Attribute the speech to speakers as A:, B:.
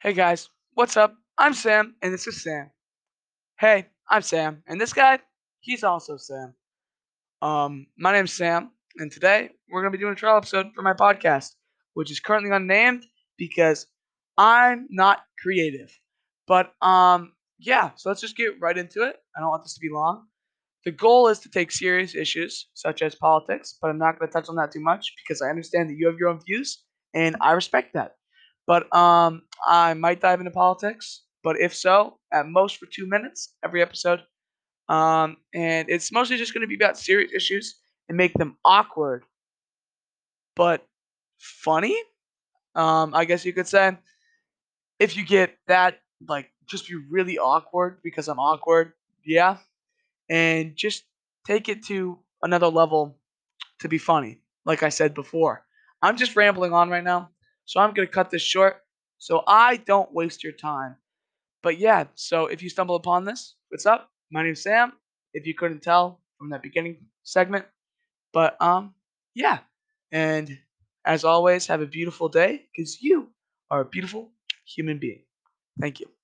A: Hey guys, what's up? I'm Sam, and this is Sam. Hey, I'm Sam, and this guy, he's also Sam. Um, my name's Sam, and today we're gonna be doing a trial episode for my podcast, which is currently unnamed because I'm not creative. But um, yeah, so let's just get right into it. I don't want this to be long. The goal is to take serious issues such as politics, but I'm not gonna touch on that too much because I understand that you have your own views, and I respect that. But um, I might dive into politics, but if so, at most for two minutes every episode. Um, and it's mostly just going to be about serious issues and make them awkward, but funny. Um, I guess you could say. If you get that, like, just be really awkward because I'm awkward, yeah, and just take it to another level to be funny. Like I said before, I'm just rambling on right now, so I'm gonna cut this short so I don't waste your time. But yeah, so if you stumble upon this, what's up? My name's Sam. If you couldn't tell from that beginning segment, but um, yeah, and as always, have a beautiful day because you are a beautiful human being. Thank you.